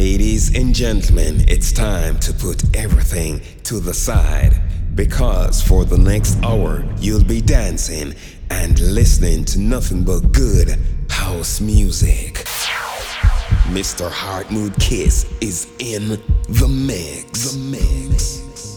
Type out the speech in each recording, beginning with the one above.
Ladies and gentlemen, it's time to put everything to the side because for the next hour you'll be dancing and listening to nothing but good house music. Mr. Heartmood Kiss is in the mix. The mix.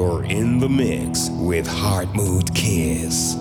You're in the mix with Heart Mood Kiss.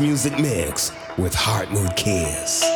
Music Mix with Heart Mood Kiss.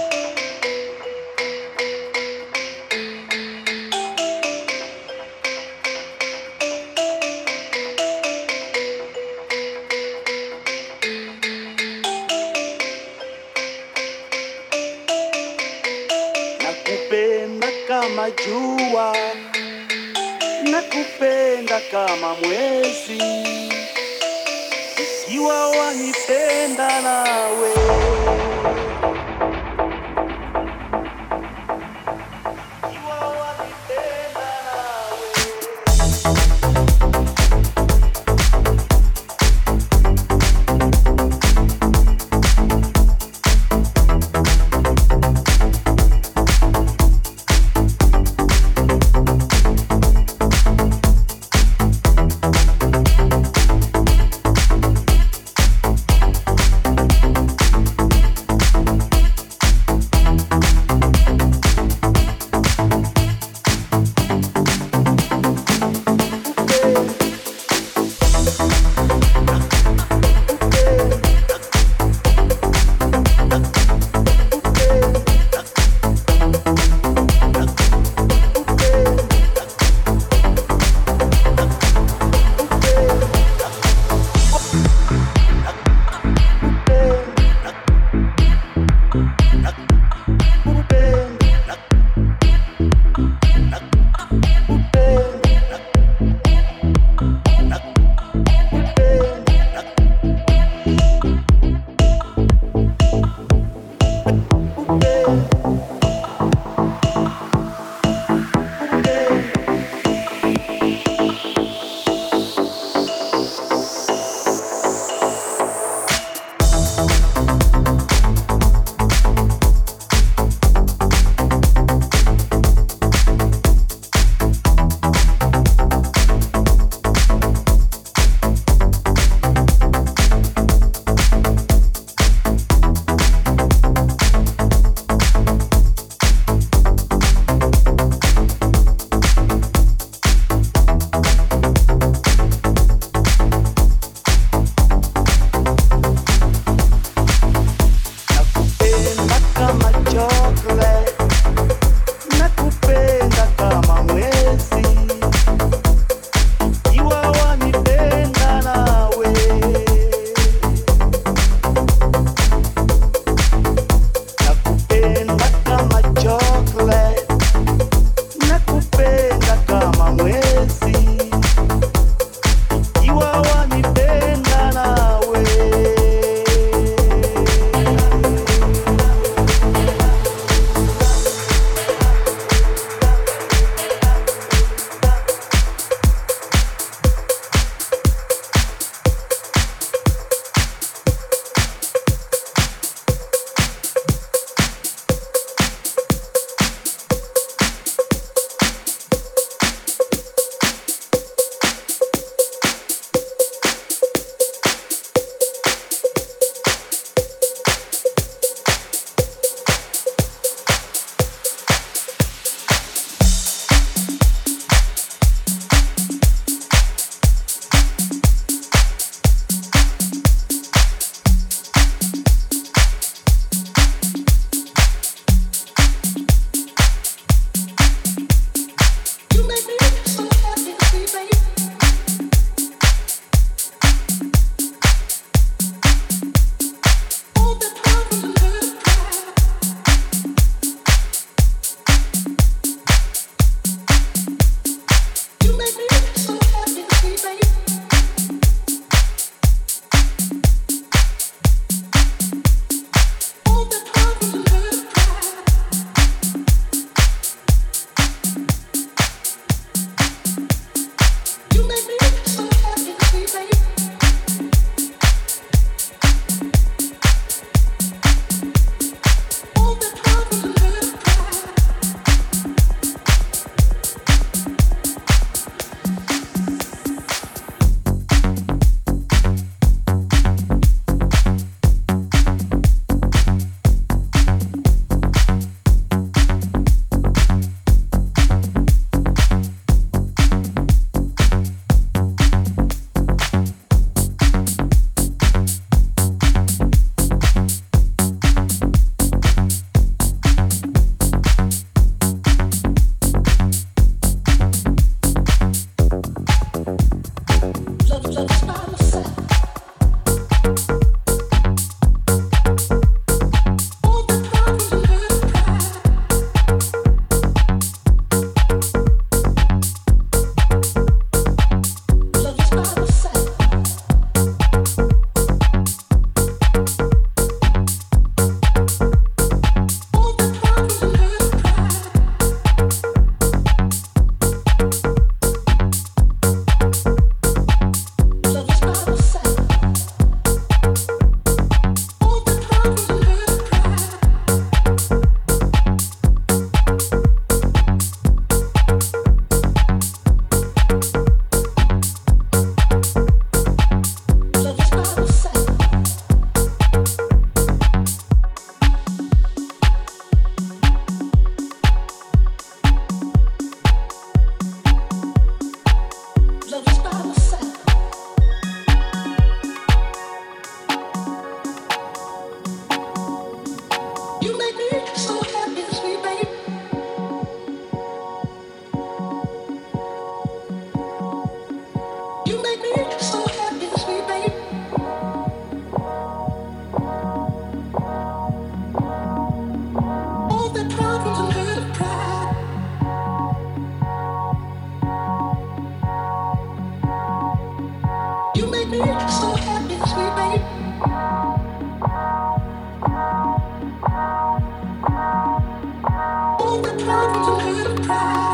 love to cry.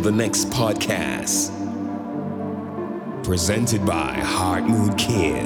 The next podcast. Presented by Heart Mood Kiss.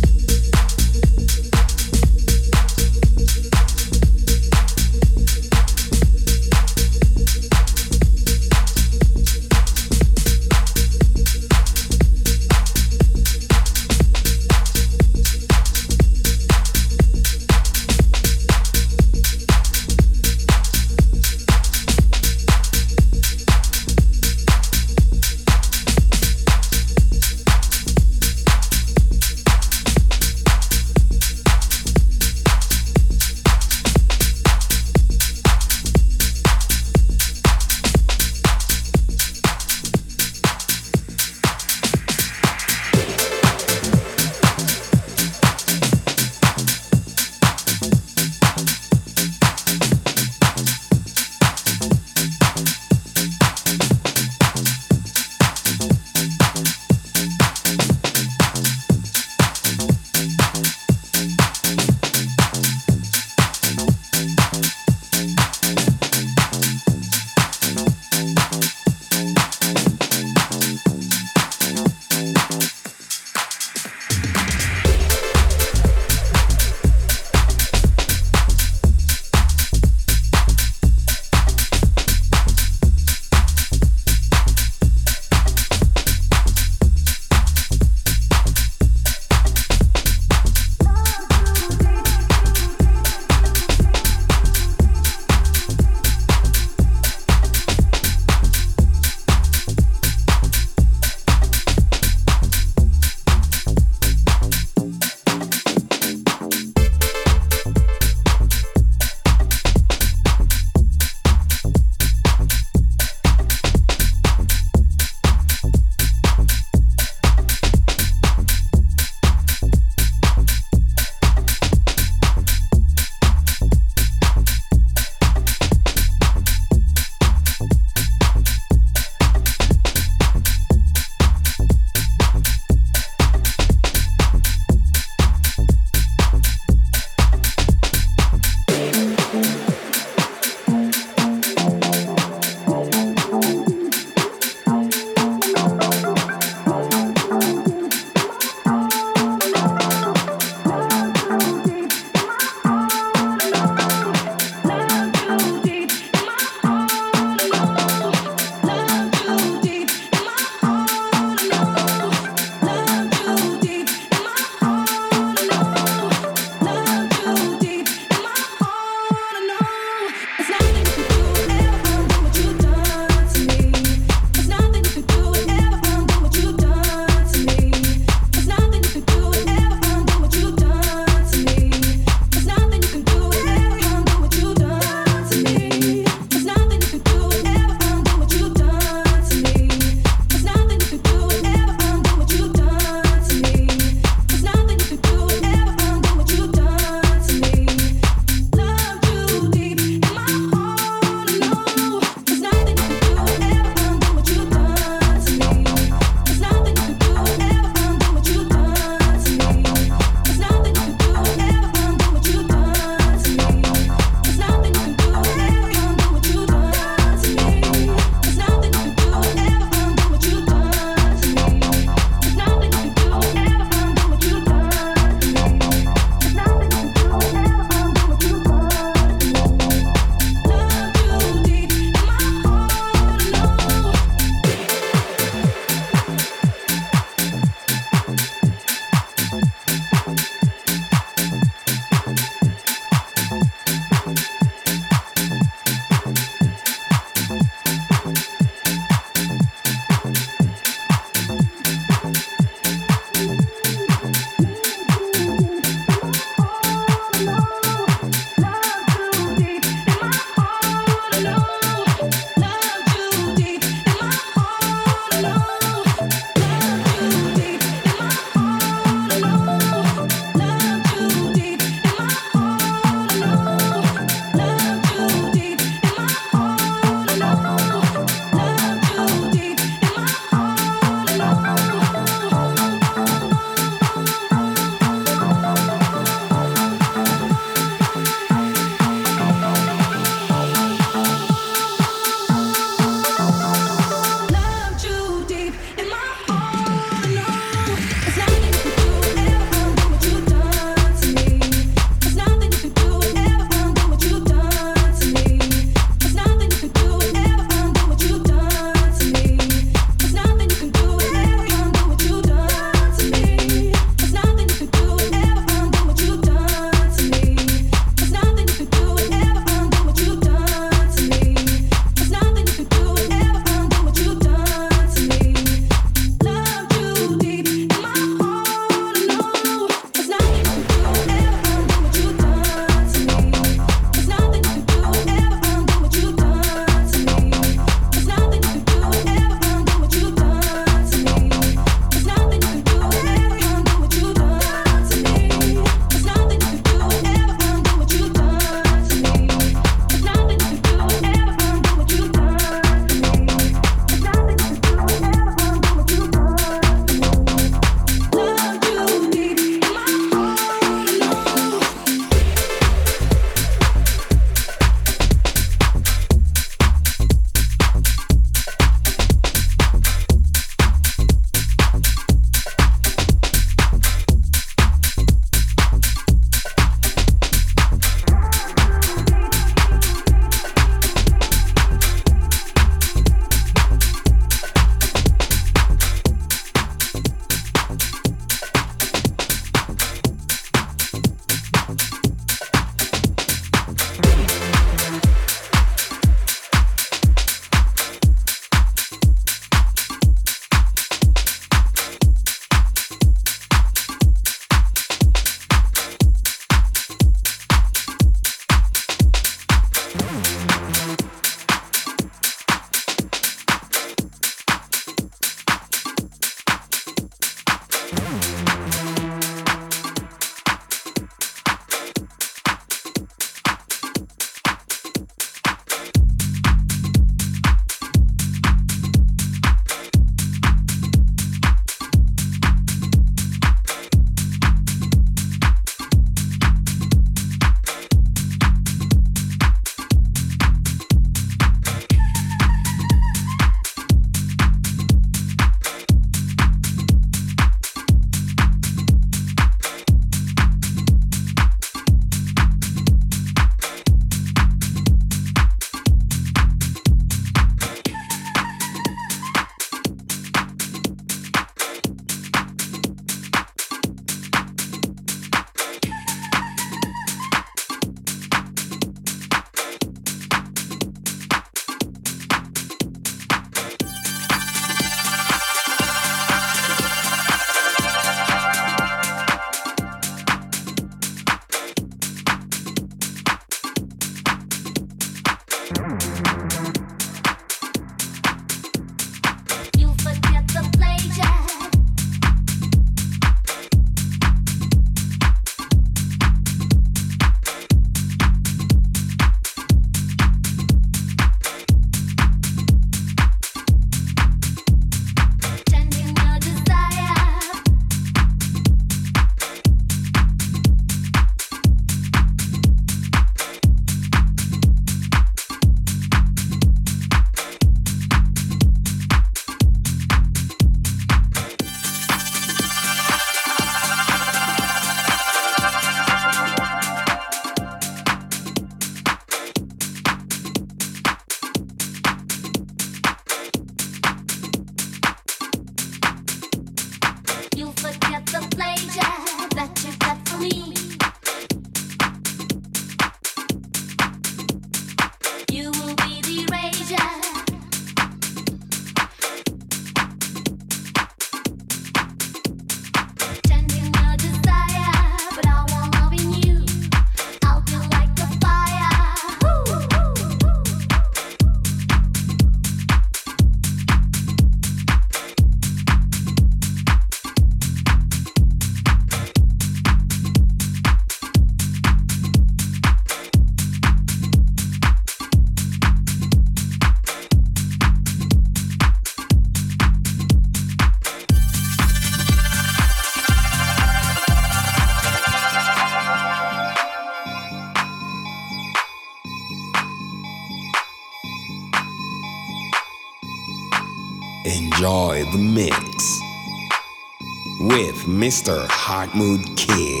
Mr. Hot Mood You